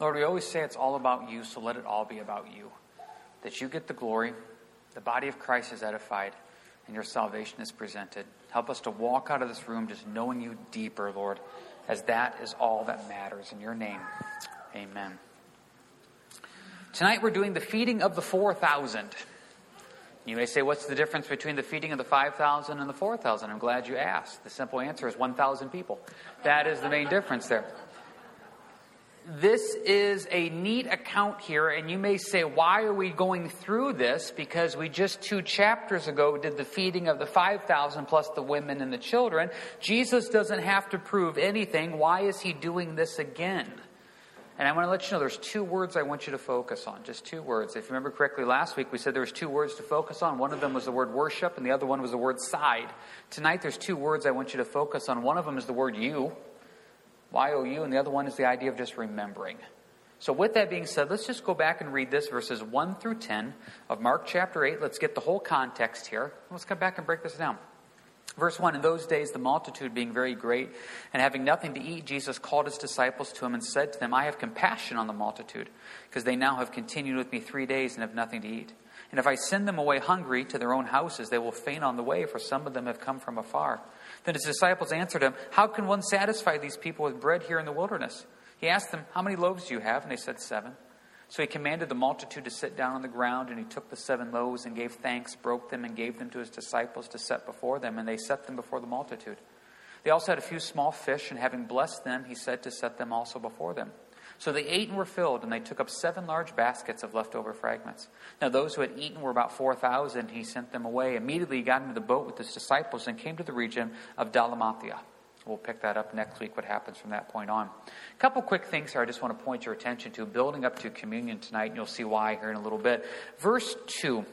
Lord, we always say it's all about you, so let it all be about you. That you get the glory, the body of Christ is edified, and your salvation is presented. Help us to walk out of this room just knowing you deeper, Lord, as that is all that matters. In your name, amen. Tonight we're doing the feeding of the 4,000. You may say, what's the difference between the feeding of the 5,000 and the 4,000? I'm glad you asked. The simple answer is 1,000 people. That is the main difference there. This is a neat account here, and you may say, why are we going through this? Because we just two chapters ago did the feeding of the 5,000 plus the women and the children. Jesus doesn't have to prove anything. Why is he doing this again? And I want to let you know there's two words I want you to focus on. Just two words. If you remember correctly, last week we said there was two words to focus on. One of them was the word worship, and the other one was the word side. Tonight there's two words I want you to focus on. One of them is the word you, Y-O-U, and the other one is the idea of just remembering. So with that being said, let's just go back and read this verses 1 through 10 of Mark chapter 8. Let's get the whole context here. Let's come back and break this down. Verse 1 In those days, the multitude being very great, and having nothing to eat, Jesus called his disciples to him and said to them, I have compassion on the multitude, because they now have continued with me three days and have nothing to eat. And if I send them away hungry to their own houses, they will faint on the way, for some of them have come from afar. Then his disciples answered him, How can one satisfy these people with bread here in the wilderness? He asked them, How many loaves do you have? And they said, Seven. So he commanded the multitude to sit down on the ground, and he took the seven loaves and gave thanks, broke them, and gave them to his disciples to set before them, and they set them before the multitude. They also had a few small fish, and having blessed them, he said to set them also before them. So they ate and were filled, and they took up seven large baskets of leftover fragments. Now those who had eaten were about four thousand. He sent them away. Immediately he got into the boat with his disciples and came to the region of Dalmanutha. We'll pick that up next week, what happens from that point on. A couple quick things here I just want to point your attention to, building up to communion tonight, and you'll see why here in a little bit. Verse 2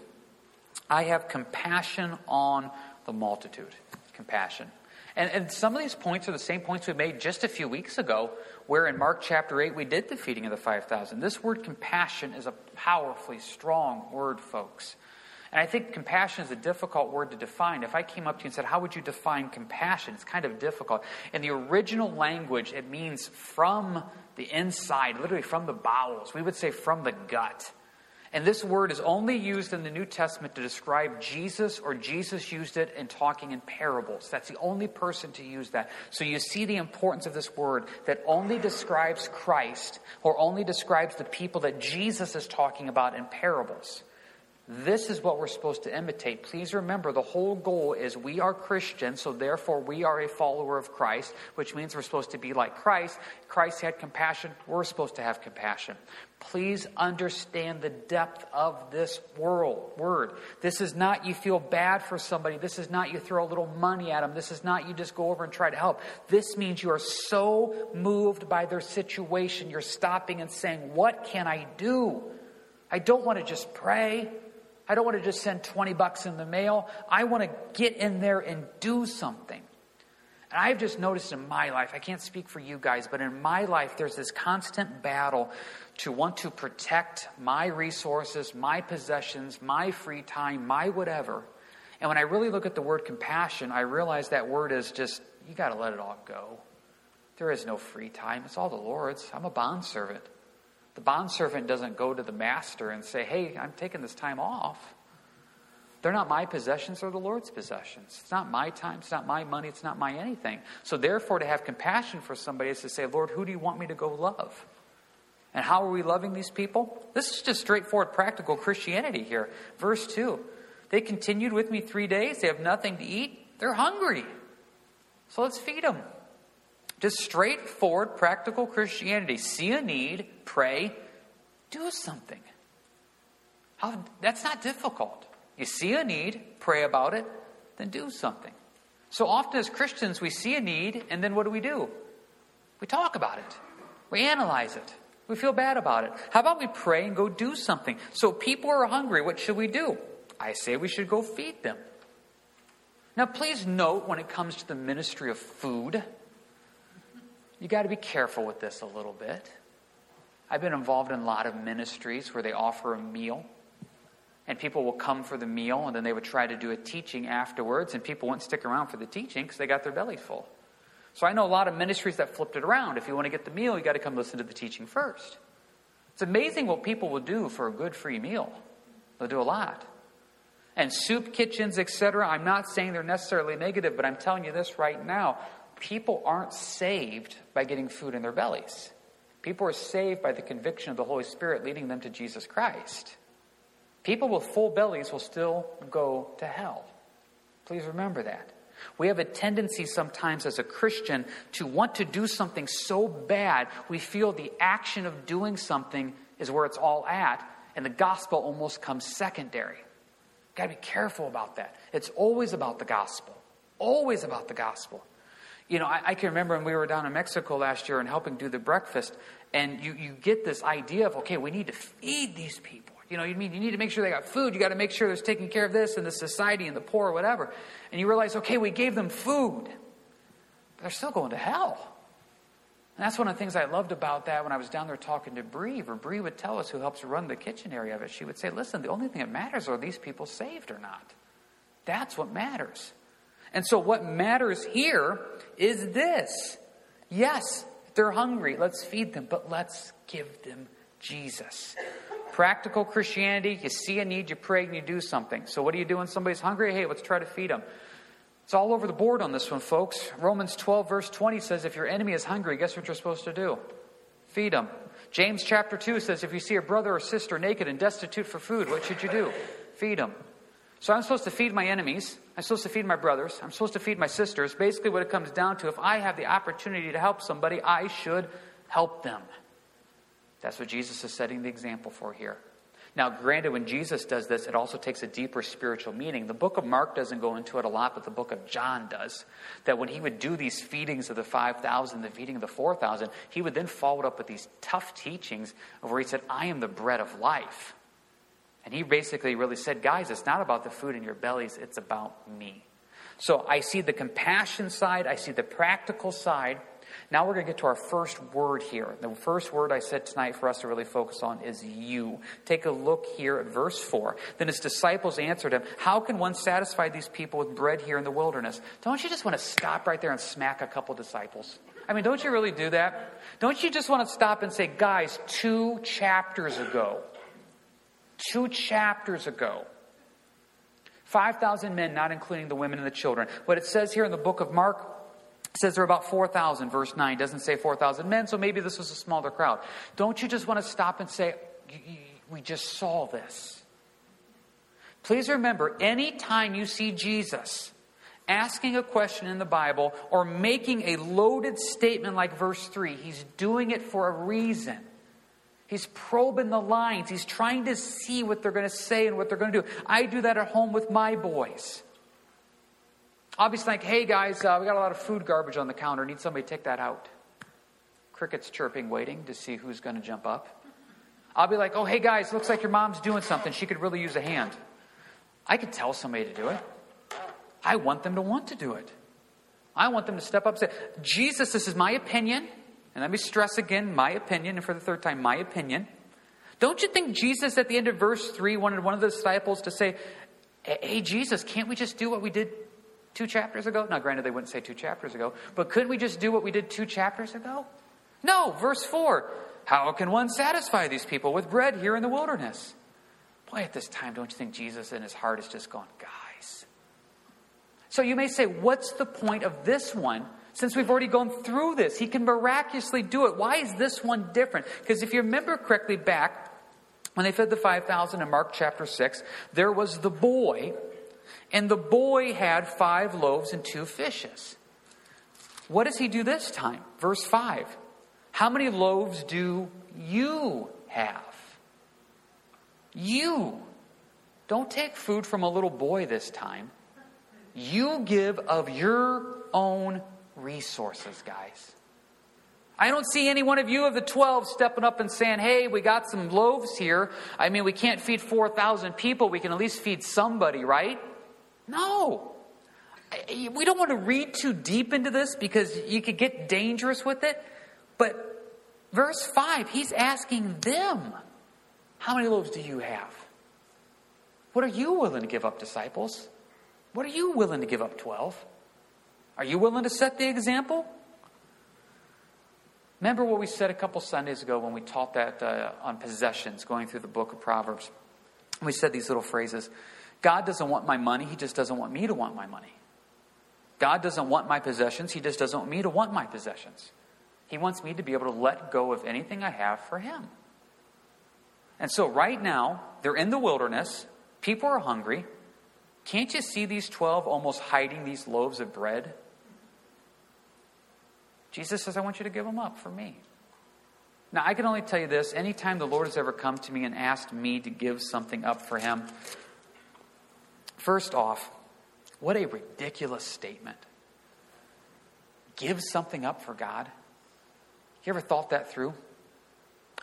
I have compassion on the multitude. Compassion. And, and some of these points are the same points we made just a few weeks ago, where in Mark chapter 8 we did the feeding of the 5,000. This word compassion is a powerfully strong word, folks. And I think compassion is a difficult word to define. If I came up to you and said, How would you define compassion? It's kind of difficult. In the original language, it means from the inside, literally from the bowels. We would say from the gut. And this word is only used in the New Testament to describe Jesus, or Jesus used it in talking in parables. That's the only person to use that. So you see the importance of this word that only describes Christ, or only describes the people that Jesus is talking about in parables. This is what we're supposed to imitate. Please remember the whole goal is we are Christians, so therefore we are a follower of Christ, which means we're supposed to be like Christ. Christ had compassion, we're supposed to have compassion. Please understand the depth of this world, word. This is not you feel bad for somebody. This is not you throw a little money at them. This is not you just go over and try to help. This means you are so moved by their situation, you're stopping and saying, What can I do? I don't want to just pray. I don't want to just send 20 bucks in the mail. I want to get in there and do something. And I've just noticed in my life, I can't speak for you guys, but in my life, there's this constant battle to want to protect my resources, my possessions, my free time, my whatever. And when I really look at the word compassion, I realize that word is just, you got to let it all go. There is no free time. It's all the Lord's. I'm a bondservant. The bondservant doesn't go to the master and say, Hey, I'm taking this time off. They're not my possessions, they're the Lord's possessions. It's not my time, it's not my money, it's not my anything. So, therefore, to have compassion for somebody is to say, Lord, who do you want me to go love? And how are we loving these people? This is just straightforward, practical Christianity here. Verse 2 They continued with me three days, they have nothing to eat, they're hungry. So, let's feed them. Just straightforward, practical Christianity. See a need, pray, do something. How, that's not difficult. You see a need, pray about it, then do something. So often as Christians, we see a need, and then what do we do? We talk about it, we analyze it, we feel bad about it. How about we pray and go do something? So people are hungry, what should we do? I say we should go feed them. Now, please note when it comes to the ministry of food, you got to be careful with this a little bit. I've been involved in a lot of ministries where they offer a meal, and people will come for the meal, and then they would try to do a teaching afterwards, and people wouldn't stick around for the teaching because they got their bellies full. So I know a lot of ministries that flipped it around. If you want to get the meal, you got to come listen to the teaching first. It's amazing what people will do for a good free meal. They'll do a lot. And soup kitchens, etc., I'm not saying they're necessarily negative, but I'm telling you this right now. People aren't saved by getting food in their bellies. People are saved by the conviction of the Holy Spirit leading them to Jesus Christ. People with full bellies will still go to hell. Please remember that. We have a tendency sometimes as a Christian to want to do something so bad, we feel the action of doing something is where it's all at, and the gospel almost comes secondary. Got to be careful about that. It's always about the gospel. Always about the gospel. You know, I, I, can remember when we were down in Mexico last year and helping do the breakfast, and you, you get this idea of, okay, we need to feed these people. You know, you mean you need to make sure they got food. You got to make sure there's taking care of this and the society and the poor, or whatever. And you realize, okay, we gave them food, but they're still going to hell. And that's one of the things I loved about that when I was down there talking to Bree, or Bree would tell us who helps run the kitchen area of it. She would say, listen, the only thing that matters are these people saved or not. That's what matters. And so what matters here is this. Yes, they're hungry. Let's feed them, but let's give them Jesus. Practical Christianity, you see a need, you pray, and you do something. So, what do you do when somebody's hungry? Hey, let's try to feed them. It's all over the board on this one, folks. Romans 12, verse 20 says, If your enemy is hungry, guess what you're supposed to do? Feed him. James chapter 2 says, If you see a brother or sister naked and destitute for food, what should you do? Feed them. So I'm supposed to feed my enemies. I'm supposed to feed my brothers. I'm supposed to feed my sisters. Basically, what it comes down to, if I have the opportunity to help somebody, I should help them. That's what Jesus is setting the example for here. Now, granted, when Jesus does this, it also takes a deeper spiritual meaning. The book of Mark doesn't go into it a lot, but the book of John does. That when he would do these feedings of the 5,000, the feeding of the 4,000, he would then follow it up with these tough teachings of where he said, I am the bread of life. And he basically really said, guys, it's not about the food in your bellies, it's about me. So I see the compassion side, I see the practical side. Now we're going to get to our first word here. The first word I said tonight for us to really focus on is you. Take a look here at verse 4. Then his disciples answered him, How can one satisfy these people with bread here in the wilderness? Don't you just want to stop right there and smack a couple disciples? I mean, don't you really do that? Don't you just want to stop and say, Guys, two chapters ago, two chapters ago, 5,000 men, not including the women and the children. What it says here in the book of Mark, says there are about 4,000, verse 9. Doesn't say 4,000 men, so maybe this was a smaller crowd. Don't you just want to stop and say, We just saw this? Please remember, anytime you see Jesus asking a question in the Bible or making a loaded statement like verse 3, he's doing it for a reason. He's probing the lines. He's trying to see what they're going to say and what they're going to do. I do that at home with my boys. I'll be like, hey guys, uh, we got a lot of food garbage on the counter. Need somebody to take that out. Crickets chirping, waiting to see who's going to jump up. I'll be like, oh, hey guys, looks like your mom's doing something. She could really use a hand. I could tell somebody to do it. I want them to want to do it. I want them to step up and say, Jesus, this is my opinion. And let me stress again, my opinion, and for the third time, my opinion. Don't you think Jesus at the end of verse 3 wanted one of the disciples to say, Hey, Jesus, can't we just do what we did two chapters ago? Now, granted, they wouldn't say two chapters ago, but couldn't we just do what we did two chapters ago? No, verse 4. How can one satisfy these people with bread here in the wilderness? Boy, at this time, don't you think Jesus in his heart is just going, guys? So you may say, what's the point of this one since we've already gone through this? He can miraculously do it. Why is this one different? Because if you remember correctly back when they fed the 5,000 in Mark chapter 6, there was the boy and the boy had five loaves and two fishes. What does he do this time? Verse 5. How many loaves do you have? You. Don't take food from a little boy this time. You give of your own resources, guys. I don't see any one of you of the 12 stepping up and saying, hey, we got some loaves here. I mean, we can't feed 4,000 people. We can at least feed somebody, right? No. We don't want to read too deep into this because you could get dangerous with it. But verse 5, he's asking them, How many loaves do you have? What are you willing to give up, disciples? What are you willing to give up, 12? Are you willing to set the example? Remember what we said a couple Sundays ago when we taught that uh, on possessions, going through the book of Proverbs? We said these little phrases God doesn't want my money, He just doesn't want me to want my money. God doesn't want my possessions, He just doesn't want me to want my possessions. He wants me to be able to let go of anything I have for Him. And so, right now, they're in the wilderness, people are hungry. Can't you see these 12 almost hiding these loaves of bread? Jesus says, I want you to give them up for me. Now, I can only tell you this anytime the Lord has ever come to me and asked me to give something up for Him, first off, what a ridiculous statement. Give something up for God. You ever thought that through?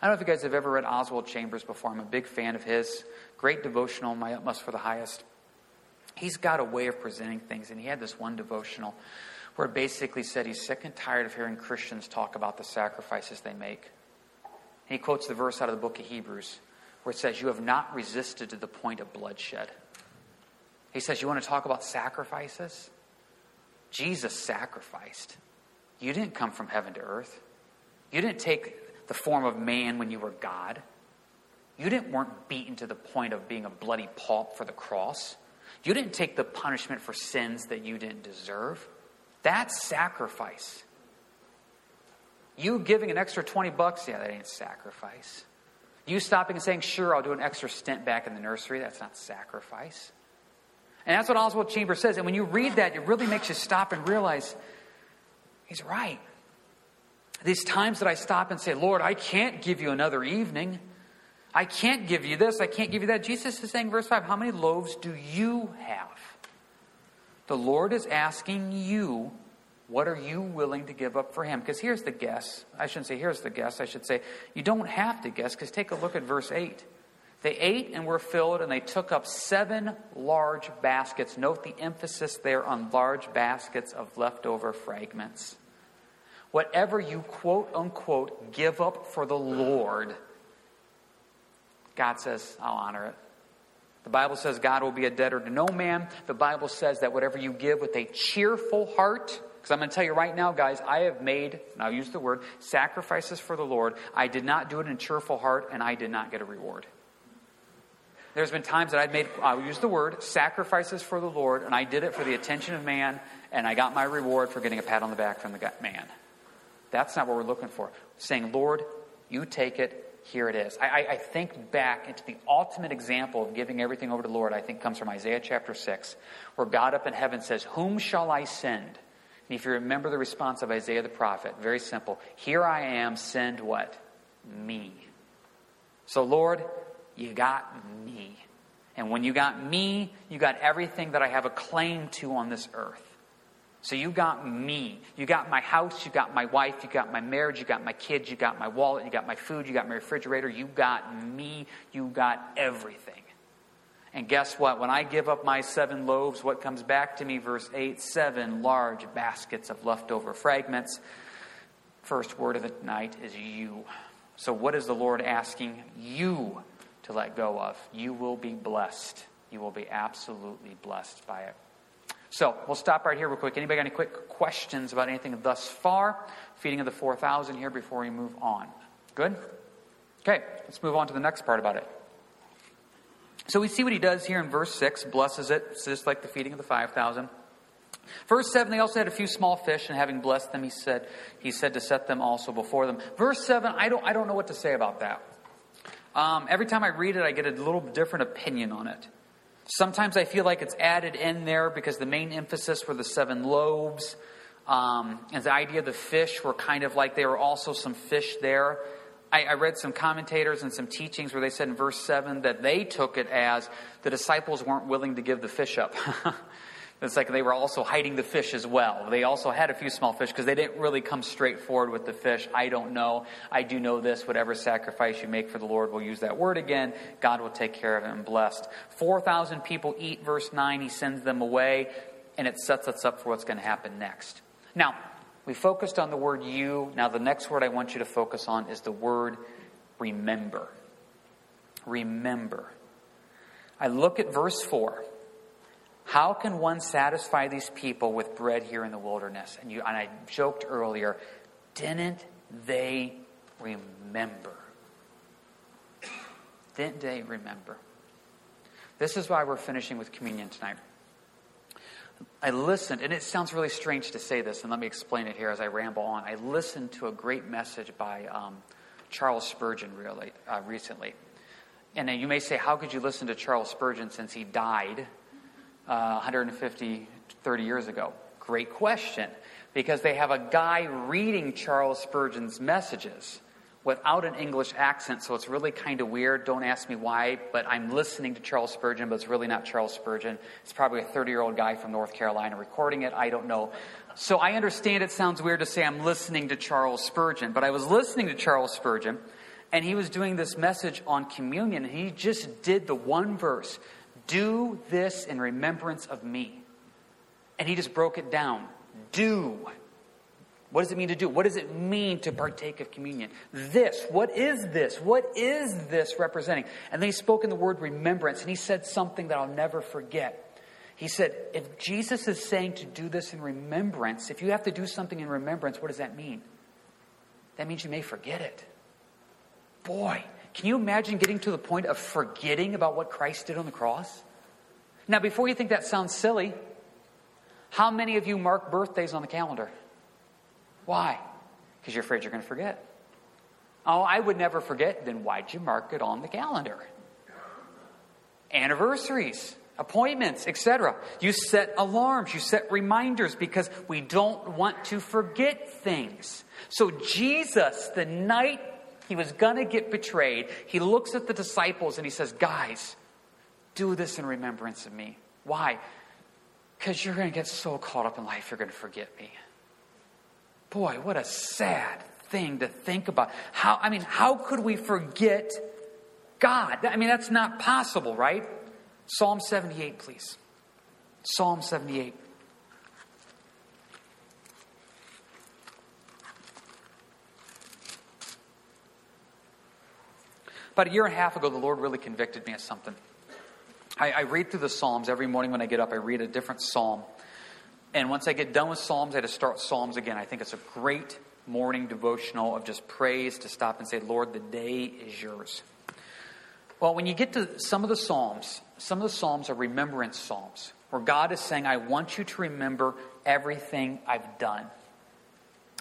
I don't know if you guys have ever read Oswald Chambers before. I'm a big fan of his. Great devotional, My Utmost for the Highest. He's got a way of presenting things, and he had this one devotional where it basically said he's sick and tired of hearing Christians talk about the sacrifices they make. And he quotes the verse out of the book of Hebrews where it says, You have not resisted to the point of bloodshed. He says, You want to talk about sacrifices? Jesus sacrificed. You didn't come from heaven to earth. You didn't take the form of man when you were God. You didn't weren't beaten to the point of being a bloody pulp for the cross. You didn't take the punishment for sins that you didn't deserve. That's sacrifice. You giving an extra 20 bucks, yeah, that ain't sacrifice. You stopping and saying, sure, I'll do an extra stint back in the nursery, that's not sacrifice. And that's what Oswald Chambers says. And when you read that, it really makes you stop and realize he's right. These times that I stop and say, Lord, I can't give you another evening. I can't give you this. I can't give you that. Jesus is saying, verse 5, how many loaves do you have? The Lord is asking you, what are you willing to give up for Him? Because here's the guess. I shouldn't say here's the guess. I should say you don't have to guess because take a look at verse 8. They ate and were filled, and they took up seven large baskets. Note the emphasis there on large baskets of leftover fragments. Whatever you quote unquote give up for the Lord, God says, I'll honor it. The Bible says God will be a debtor to no man. The Bible says that whatever you give with a cheerful heart, because I'm going to tell you right now, guys, I have made, and I'll use the word, sacrifices for the Lord. I did not do it in a cheerful heart, and I did not get a reward. There's been times that I've made, I'll use the word, sacrifices for the Lord, and I did it for the attention of man, and I got my reward for getting a pat on the back from the man. That's not what we're looking for. Saying, Lord, you take it, here it is. I, I, think back into the ultimate example of giving everything over to the Lord, I think comes from Isaiah chapter 6, where God up in heaven says, Whom shall I send? And if you remember the response of Isaiah the prophet, very simple. Here I am, send what? Me. So, Lord, you got me. And when you got me, you got everything that I have a claim to on this earth. So you got me. You got my house. You got my wife. You got my marriage. You got my kids. You got my wallet. You got my food. You got my refrigerator. You got me. You got everything. And guess what? When I give up my seven loaves, what comes back to me? Verse 8 seven large baskets of leftover fragments. First word of the night is you. So, what is the Lord asking you to let go of? You will be blessed. You will be absolutely blessed by it. So we'll stop right here real quick. Anybody got any quick questions about anything thus far? Feeding of the 4,000 here before we move on. Good? Okay, let's move on to the next part about it. So we see what he does here in verse 6, blesses it, it's just like the feeding of the 5,000. Verse 7, they also had a few small fish, and having blessed them, he said, he said to set them also before them. Verse 7, I don't, I don't know what to say about that. Um, every time I read it, I get a little different opinion on it. Sometimes I feel like it's added in there because the main emphasis were the seven loaves. Um, and the idea of the fish were kind of like there were also some fish there. I, I read some commentators and some teachings where they said in verse 7 that they took it as the disciples weren't willing to give the fish up. It's like they were also hiding the fish as well. They also had a few small fish because they didn't really come straight forward with the fish. I don't know. I do know this. Whatever sacrifice you make for the Lord, we'll use that word again. God will take care of it and blessed. 4,000 people eat, verse 9. He sends them away, and it sets us up for what's going to happen next. Now, we focused on the word you. Now, the next word I want you to focus on is the word remember. Remember. I look at verse 4. How can one satisfy these people with bread here in the wilderness? And, you, and I joked earlier, didn't they remember. Didn't they remember? This is why we're finishing with communion tonight. I listened, and it sounds really strange to say this, and let me explain it here as I ramble on. I listened to a great message by um, Charles Spurgeon really, uh, recently. And you may say, how could you listen to Charles Spurgeon since he died uh, 150, 30 years ago? Great question. Because they have a guy reading Charles Spurgeon's messages without an English accent, so it's really kind of weird. Don't ask me why, but I'm listening to Charles Spurgeon, but it's really not Charles Spurgeon. It's probably a 30 year old guy from North Carolina recording it. I don't know. So I understand it sounds weird to say I'm listening to Charles Spurgeon, but I was listening to Charles Spurgeon, and he was doing this message on communion, and he just did the one verse Do this in remembrance of me. And he just broke it down. Do what does it mean to do? What does it mean to partake of communion? This, what is this? What is this representing? And then he spoke in the word remembrance, and he said something that I'll never forget. He said, if Jesus is saying to do this in remembrance, if you have to do something in remembrance, what does that mean? That means you may forget it. Boy, can you imagine getting to the point of forgetting about what Christ did on the cross? Now, before you think that sounds silly, how many of you mark birthdays on the calendar? Why? Because you're afraid you're going to forget. Oh, I would never forget. Then why'd you mark it on the calendar? Anniversaries, appointments, etc. You set alarms, you set reminders because we don't want to forget things. So Jesus, the night he was going to get betrayed, he looks at the disciples and he says, Guys, do this in remembrance of me. Why? Because you're going to get so caught up in life, you're going to forget me. Boy, what a sad thing to think about. How, I mean, how could we forget God? I mean, that's not possible, right? Psalm 78, please. Psalm 78. About a year and a half ago, the Lord really convicted me of something. I, I, read through the Psalms every morning when I get up. I read a different psalm. And once I get done with Psalms, I had to start Psalms again. I think it's a great morning devotional of just praise to stop and say, Lord, the day is yours. Well, when you get to some of the Psalms, some of the Psalms are remembrance Psalms, where God is saying, I want you to remember everything I've done.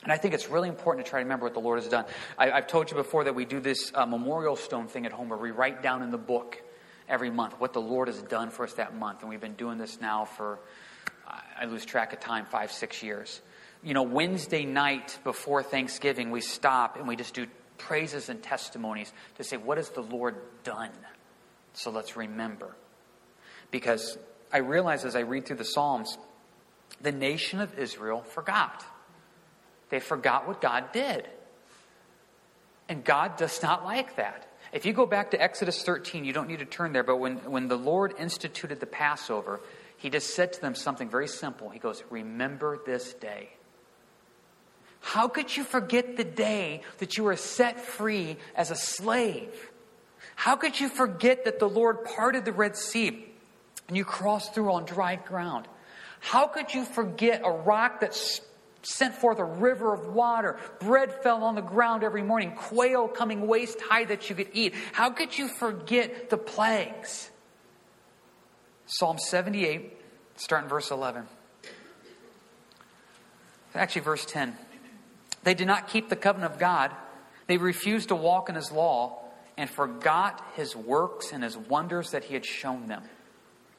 And I think it's really important to try to remember what the Lord has done. I, have told you before that we do this uh, memorial stone thing at home where we write down in the book every month what the Lord has done for us that month. And we've been doing this now for I lose track of time, five, six years. You know, Wednesday night before Thanksgiving, we stop and we just do praises and testimonies to say, what has the Lord done? So let's remember. Because I realize as I read through the Psalms, the nation of Israel forgot. They forgot what God did. And God does not like that. If you go back to Exodus 13, you don't need to turn there, but when, when the Lord instituted the Passover, he just said to them something very simple. He goes, Remember this day. How could you forget the day that you were set free as a slave? How could you forget that the Lord parted the Red Sea and you crossed through on dry ground? How could you forget a rock that sent forth a river of water? Bread fell on the ground every morning, quail coming waist high that you could eat. How could you forget the plagues? Psalm 78, starting verse 11. Actually, verse 10. They did not keep the covenant of God, they refused to walk in his law and forgot his works and his wonders that he had shown them.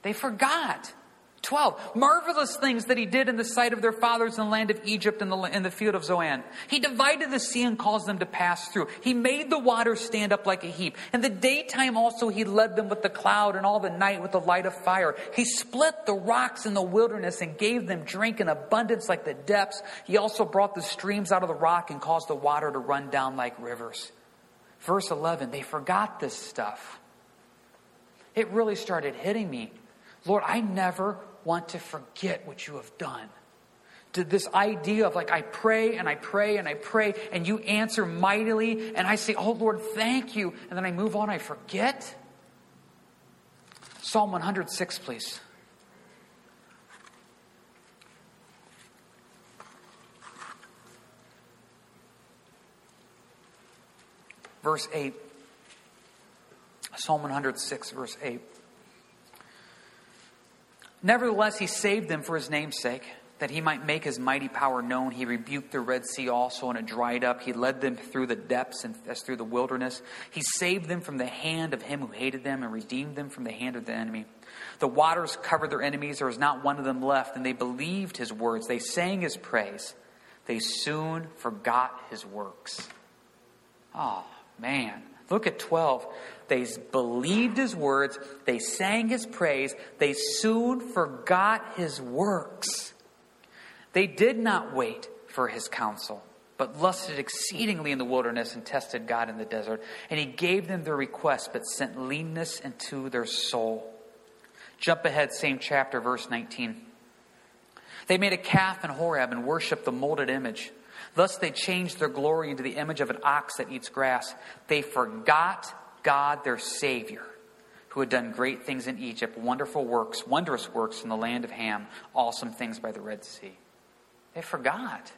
They forgot. 12. Marvelous things that he did in the sight of their fathers in the land of Egypt and the, in the field of Zoan. He divided the sea and caused them to pass through. He made the waters stand up like a heap. In the daytime also he led them with the cloud and all the night with the light of fire. He split the rocks in the wilderness and gave them drink in abundance like the depths. He also brought the streams out of the rock and caused the water to run down like rivers. Verse 11, they forgot this stuff. It really started hitting me. Lord, I never want to forget what you have done. To this idea of like, I pray and I pray and I pray, and you answer mightily, and I say, Oh Lord, thank you, and then I move on, I forget. Psalm 106, please. Verse 8. Psalm 106, verse 8. Nevertheless, he saved them for his name's sake, that he might make his mighty power known. He rebuked the Red Sea also, and it dried up. He led them through the depths and as through the wilderness. He saved them from the hand of him who hated them, and redeemed them from the hand of the enemy. The waters covered their enemies, there was not one of them left, and they believed his words. They sang his praise. They soon forgot his works. Oh, man. Look at 12. They believed his words, they sang his praise, they soon forgot his works. They did not wait for his counsel, but lusted exceedingly in the wilderness and tested God in the desert. And he gave them their request, but sent leanness into their soul. Jump ahead, same chapter, verse 19. They made a calf in Horeb and worshiped the molded image. Thus they changed their glory into the image of an ox that eats grass. They forgot God, their Savior, who had done great things in Egypt, wonderful works, wondrous works in the land of Ham, awesome things by the Red Sea. They forgot.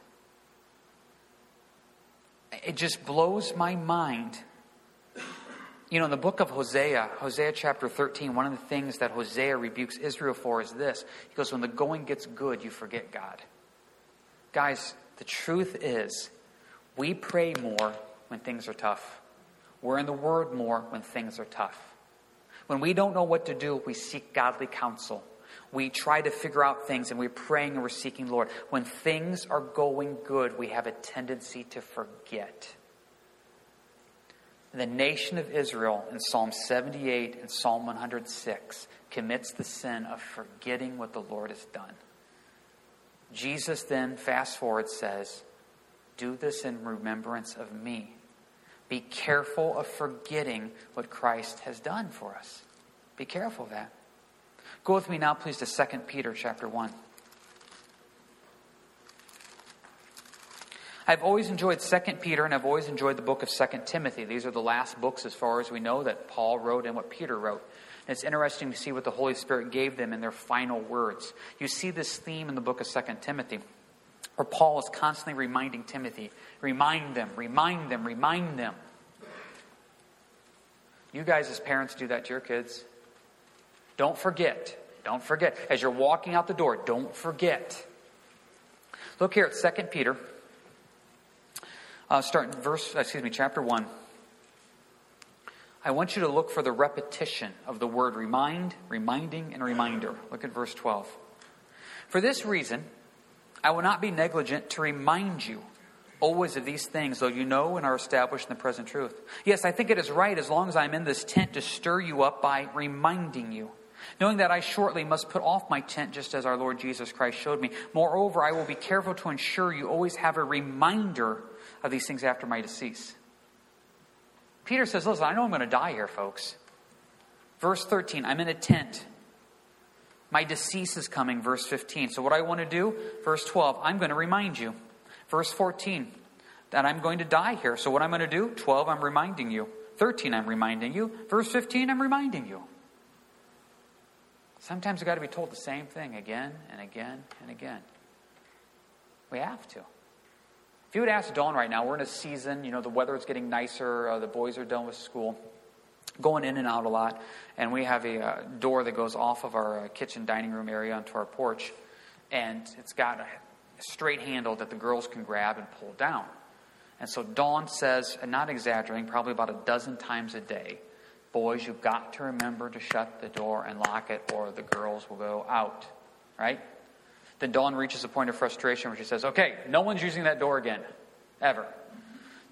It just blows my mind. You know, in the book of Hosea, Hosea chapter 13, one of the things that Hosea rebukes Israel for is this. He goes, When the going gets good, you forget God. Guys, the truth is, we pray more when things are tough. We're in the Word more when things are tough. When we don't know what to do, we seek godly counsel. We try to figure out things and we're praying and we're seeking Lord. When things are going good, we have a tendency to forget. The nation of Israel in Psalm 78 and Psalm 106 commits the sin of forgetting what the Lord has done. Jesus then, fast forward, says, Do this in remembrance of me. Be careful of forgetting what Christ has done for us. Be careful of that. Go with me now, please, to 2 Peter chapter 1. I've always enjoyed 2 Peter and I've always enjoyed the book of 2 Timothy. These are the last books, as far as we know, that Paul wrote and what Peter wrote. And it's interesting to see what the Holy Spirit gave them in their final words. You see this theme in the book of 2 Timothy, where Paul is constantly reminding Timothy, remind them, remind them, remind them. You guys, as parents, do that to your kids. Don't forget. Don't forget. As you're walking out the door, don't forget. Look here at 2 Peter. Uh, start verse, excuse me, chapter 1. I want you to look for the repetition of the word remind, reminding, and reminder. Look at verse 12. For this reason, I will not be negligent to remind you always of these things, though you know and are established in the present truth. Yes, I think it is right, as long as I'm in this tent, to stir you up by reminding you, knowing that I shortly must put off my tent, just as our Lord Jesus Christ showed me. Moreover, I will be careful to ensure you always have a reminder of these things after my decease. Peter says, Listen, I know I'm going to die here, folks. Verse 13, I'm in a tent. My decease is coming, verse 15. So, what I want to do, verse 12, I'm going to remind you. Verse 14, that I'm going to die here. So, what I'm going to do, 12, I'm reminding you. 13, I'm reminding you. Verse 15, I'm reminding you. Sometimes we've got to be told the same thing again and again and again. We have to. If you would ask Dawn right now, we're in a season, you know, the weather is getting nicer, uh, the boys are done with school, going in and out a lot, and we have a uh, door that goes off of our uh, kitchen dining room area onto our porch, and it's got a straight handle that the girls can grab and pull down. And so Dawn says, and not exaggerating, probably about a dozen times a day, boys, you've got to remember to shut the door and lock it, or the girls will go out. Right? Then Dawn reaches a point of frustration where she says, Okay, no one's using that door again, ever.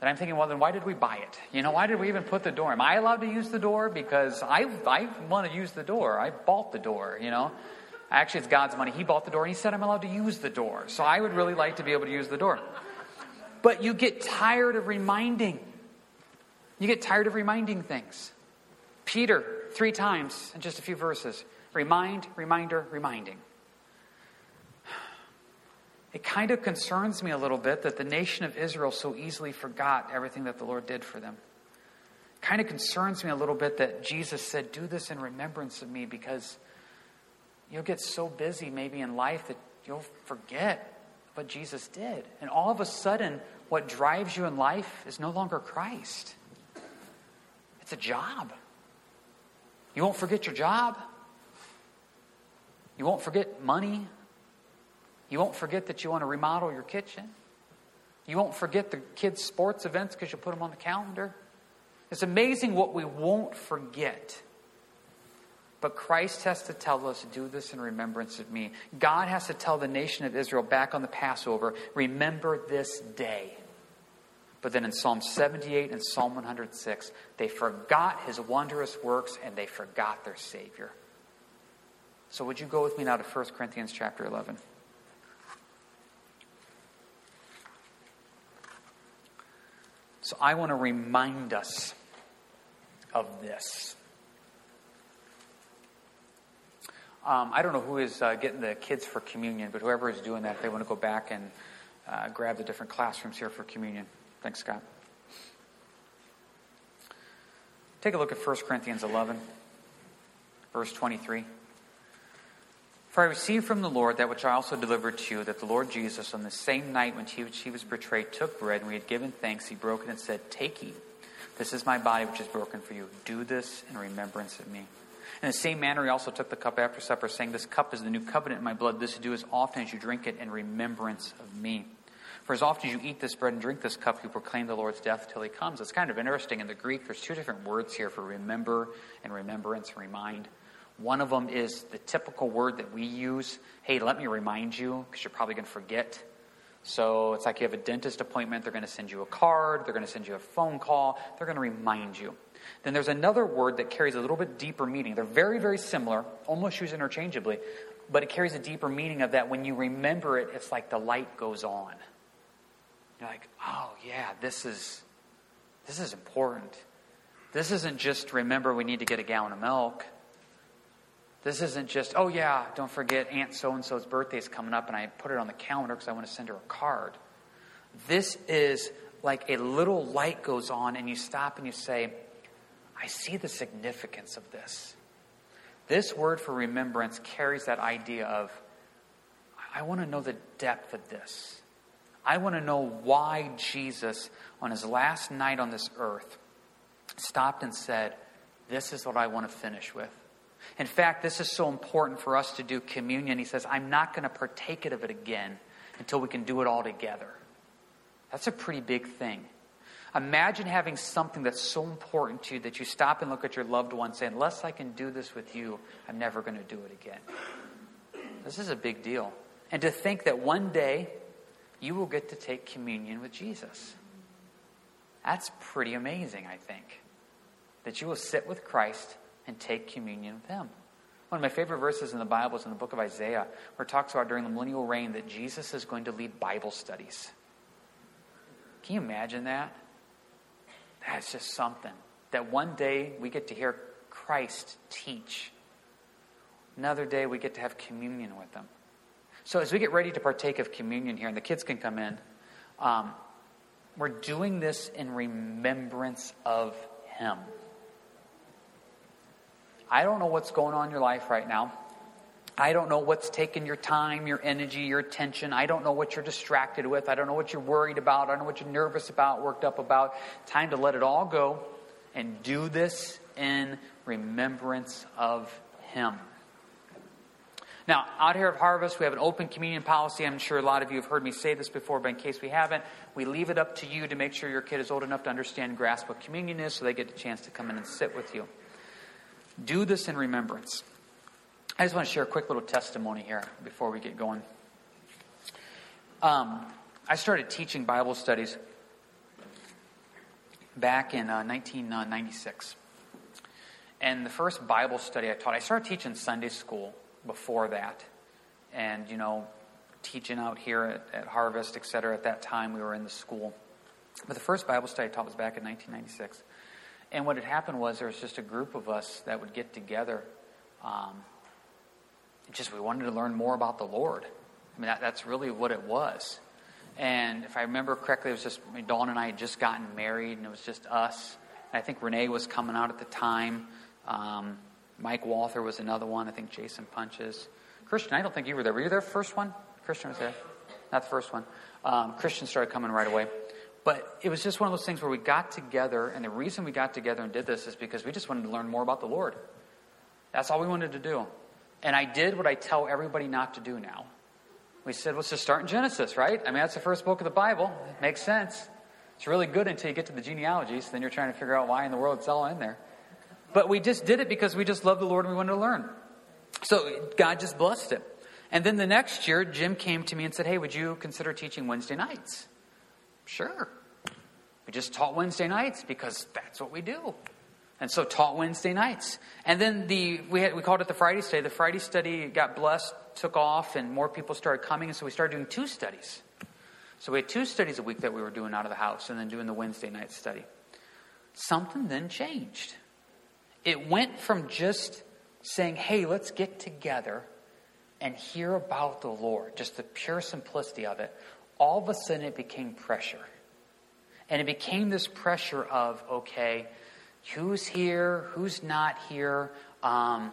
Then I'm thinking, well, then why did we buy it? You know, why did we even put the door? Am I allowed to use the door? Because I, I want to use the door. I bought the door, you know. Actually, it's God's money. He bought the door and He said I'm allowed to use the door. So I would really like to be able to use the door. But you get tired of reminding. You get tired of reminding things. Peter, three times in just a few verses. Remind, reminder, reminding. It kind of concerns me a little bit that the nation of Israel so easily forgot everything that the Lord did for them. It kind of concerns me a little bit that Jesus said, Do this in remembrance of me because you'll get so busy maybe in life that you'll forget what Jesus did. And all of a sudden, what drives you in life is no longer Christ. It's a job. You won't forget your job. You won't forget money. You won't forget that you want to remodel your kitchen. You won't forget the kids' sports events because you put them on the calendar. It's amazing what we won't forget. But Christ has to tell us, do this in remembrance of me. God has to tell the nation of Israel back on the Passover, remember this day. But then in Psalm 78 and Psalm 106, they forgot his wondrous works and they forgot their Savior. So would you go with me now to 1 Corinthians chapter 11? So I want to remind us of this. Um, I don't know who is uh, getting the kids for communion, but whoever is doing that, they want to go back and uh, grab the different classrooms here for communion. Thanks, Scott. Take a look at 1 Corinthians 11, verse 23. For I received from the Lord that which I also delivered to you, that the Lord Jesus, on the same night when he, he was betrayed, took bread, and we had given thanks, he broke it and said, Take, eat. This is my body which is broken for you. Do this in remembrance of me. In the same manner, he also took the cup after supper, saying, This cup is the new covenant in my blood. This do as often as you drink it in remembrance of me. For as often as you eat this bread and drink this cup, you proclaim the Lord's death till he comes. It's kind of interesting. In the Greek, there's two different words here for remember and remembrance and remind. One of them is the typical word that we use hey, let me remind you, because you're probably going to forget. So it's like you have a dentist appointment, they're going to send you a card, they're going to send you a phone call, they're going to remind you. Then there's another word that carries a little bit deeper meaning. They're very, very similar, almost used interchangeably, but it carries a deeper meaning of that when you remember it, it's like the light goes on. You're like, oh yeah, this is this is important. This isn't just remember we need to get a gallon of milk. This isn't just, oh yeah, don't forget Aunt so and so's birthday is coming up and I put it on the calendar because I want to send her a card. This is like a little light goes on and you stop and you say, I see the significance of this. This word for remembrance carries that idea of, I want to know the depth of this. I want to know why Jesus, on his last night on this earth, stopped and said, This is what I want to finish with. In fact, this is so important for us to do communion. He says, I'm not going to partake of it again until we can do it all together. That's a pretty big thing. Imagine having something that's so important to you that you stop and look at your loved one saying, Unless I can do this with you, I'm never going to do it again. This is a big deal. And to think that one day you will get to take communion with Jesus. That's pretty amazing, I think. That you will sit with Christ and take communion with Him. One of my favorite verses in the Bible is in the book of Isaiah, where it talks about during the millennial reign that Jesus is going to lead Bible studies. Can you imagine that? That's just something. That one day we get to hear Christ teach. Another day we get to have communion with Him. So, as we get ready to partake of communion here, and the kids can come in, um, we're doing this in remembrance of Him. I don't know what's going on in your life right now. I don't know what's taking your time, your energy, your attention. I don't know what you're distracted with. I don't know what you're worried about. I don't know what you're nervous about, worked up about. Time to let it all go and do this in remembrance of Him. Now, out here at Harvest, we have an open communion policy. I'm sure a lot of you have heard me say this before, but in case we haven't, we leave it up to you to make sure your kid is old enough to understand and grasp what communion is so they get a chance to come in and sit with you. Do this in remembrance. I just want to share a quick little testimony here before we get going. Um, I started teaching Bible studies back in uh, 1996. And the first Bible study I taught, I started teaching Sunday school before that. And, you know, teaching out here at, at Harvest, et cetera, at that time we were in the school. But the first Bible study I taught was back in 1996. And what had happened was there was just a group of us that would get together. Um, just we wanted to learn more about the Lord. I mean, that, that's really what it was. And if I remember correctly, it was just I mean, Dawn and I had just gotten married, and it was just us. And I think Renee was coming out at the time. Um, Mike Walther was another one. I think Jason Punches. Christian, I don't think you were there. Were you there first one? Christian was there. Not the first one. Um, Christian started coming right away. But it was just one of those things where we got together, and the reason we got together and did this is because we just wanted to learn more about the Lord. That's all we wanted to do. And I did what I tell everybody not to do now. We said, let's just start in Genesis, right? I mean, that's the first book of the Bible. It makes sense. It's really good until you get to the genealogies. Then you're trying to figure out why in the world it's all in there. But we just did it because we just loved the Lord and we wanted to learn. So God just blessed it. And then the next year, Jim came to me and said, Hey, would you consider teaching Wednesday nights? Sure. We just taught Wednesday nights because that's what we do. And so taught Wednesday nights. And then the we had we called it the Friday study. The Friday study got blessed, took off, and more people started coming, and so we started doing two studies. So we had two studies a week that we were doing out of the house and then doing the Wednesday night study. Something then changed. It went from just saying, hey, let's get together and hear about the Lord, just the pure simplicity of it, all of a sudden it became pressure. And it became this pressure of, okay, who's here, who's not here? Um,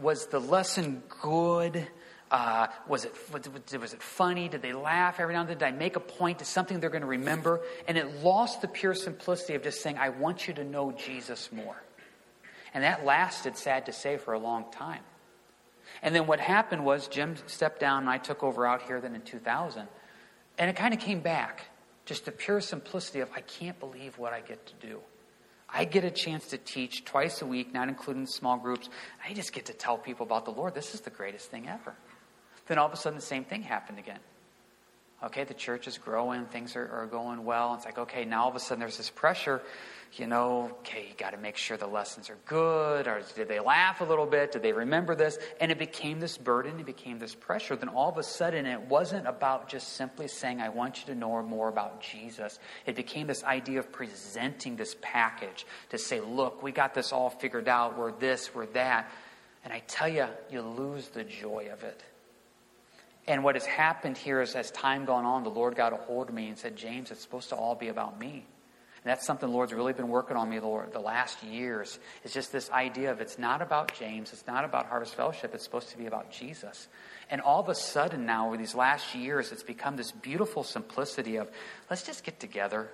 was the lesson good? Uh, was, it, was it funny? Did they laugh every now and then? Did I make a point to something they're going to remember? And it lost the pure simplicity of just saying, I want you to know Jesus more. And that lasted, sad to say, for a long time. And then what happened was Jim stepped down and I took over out here then in 2000. And it kind of came back. Just the pure simplicity of, I can't believe what I get to do. I get a chance to teach twice a week, not including small groups. I just get to tell people about the Lord. This is the greatest thing ever. Then all of a sudden, the same thing happened again. Okay, the church is growing, things are, are going well. It's like, okay, now all of a sudden there's this pressure you know, okay, you got to make sure the lessons are good, or did they laugh a little bit? Did they remember this? And it became this burden, it became this pressure. Then all of a sudden, it wasn't about just simply saying, I want you to know more about Jesus. It became this idea of presenting this package to say, look, we got this all figured out. We're this, we're that. And I tell you, you lose the joy of it. And what has happened here is, as time gone on, the Lord got a hold of me and said, James, it's supposed to all be about me. And that's something the Lord's really been working on me the, the last years. It's just this idea of it's not about James, it's not about Harvest Fellowship, it's supposed to be about Jesus. And all of a sudden now, over these last years, it's become this beautiful simplicity of let's just get together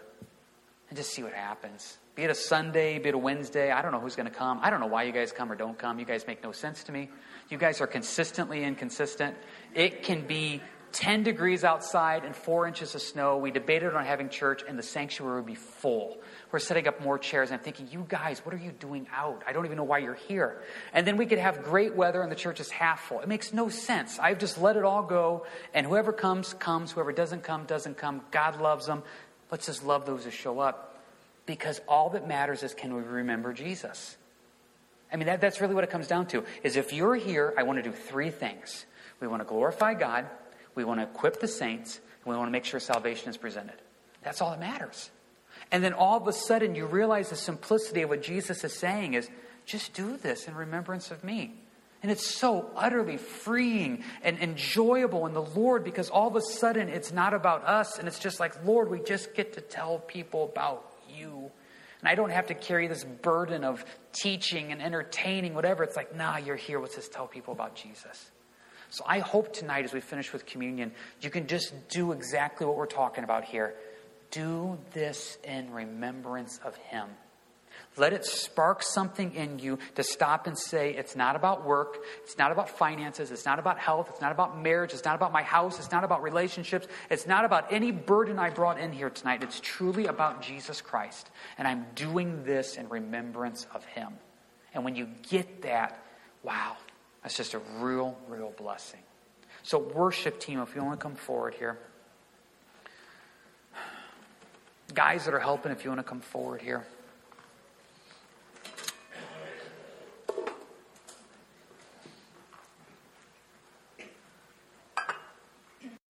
and just see what happens. Be it a Sunday, be it a Wednesday, I don't know who's going to come. I don't know why you guys come or don't come. You guys make no sense to me. You guys are consistently inconsistent. It can be 10 degrees outside and four inches of snow. We debated on having church, and the sanctuary would be full. We're setting up more chairs. and I'm thinking, you guys, what are you doing out? I don't even know why you're here. And then we could have great weather, and the church is half full. It makes no sense. I've just let it all go, and whoever comes, comes. Whoever doesn't come, doesn't come. God loves them. Let's just love those who show up. Because all that matters is can we remember Jesus? I mean, that, that's really what it comes down to. Is if you're here, I want to do three things. We want to glorify God. We want to equip the saints, and we want to make sure salvation is presented. That's all that matters. And then all of a sudden, you realize the simplicity of what Jesus is saying is just do this in remembrance of me. And it's so utterly freeing and enjoyable in the Lord because all of a sudden it's not about us and it's just like, Lord, we just get to tell people about you. And I don't have to carry this burden of teaching and entertaining, whatever. It's like, nah, you're here. Let's just tell people about Jesus. So I hope tonight, as we finish with communion, you can just do exactly what we're talking about here. Do this in remembrance of Him. Let it spark something in you to stop and say, it's not about work, it's not about finances, it's not about health, it's not about marriage, it's not about my house, it's not about relationships, it's not about any burden I brought in here tonight. It's truly about Jesus Christ. And I'm doing this in remembrance of Him. And when you get that, wow, that's just a real, real blessing. So, worship team, if you want to come forward here. Guys that are helping, if you want to come forward here.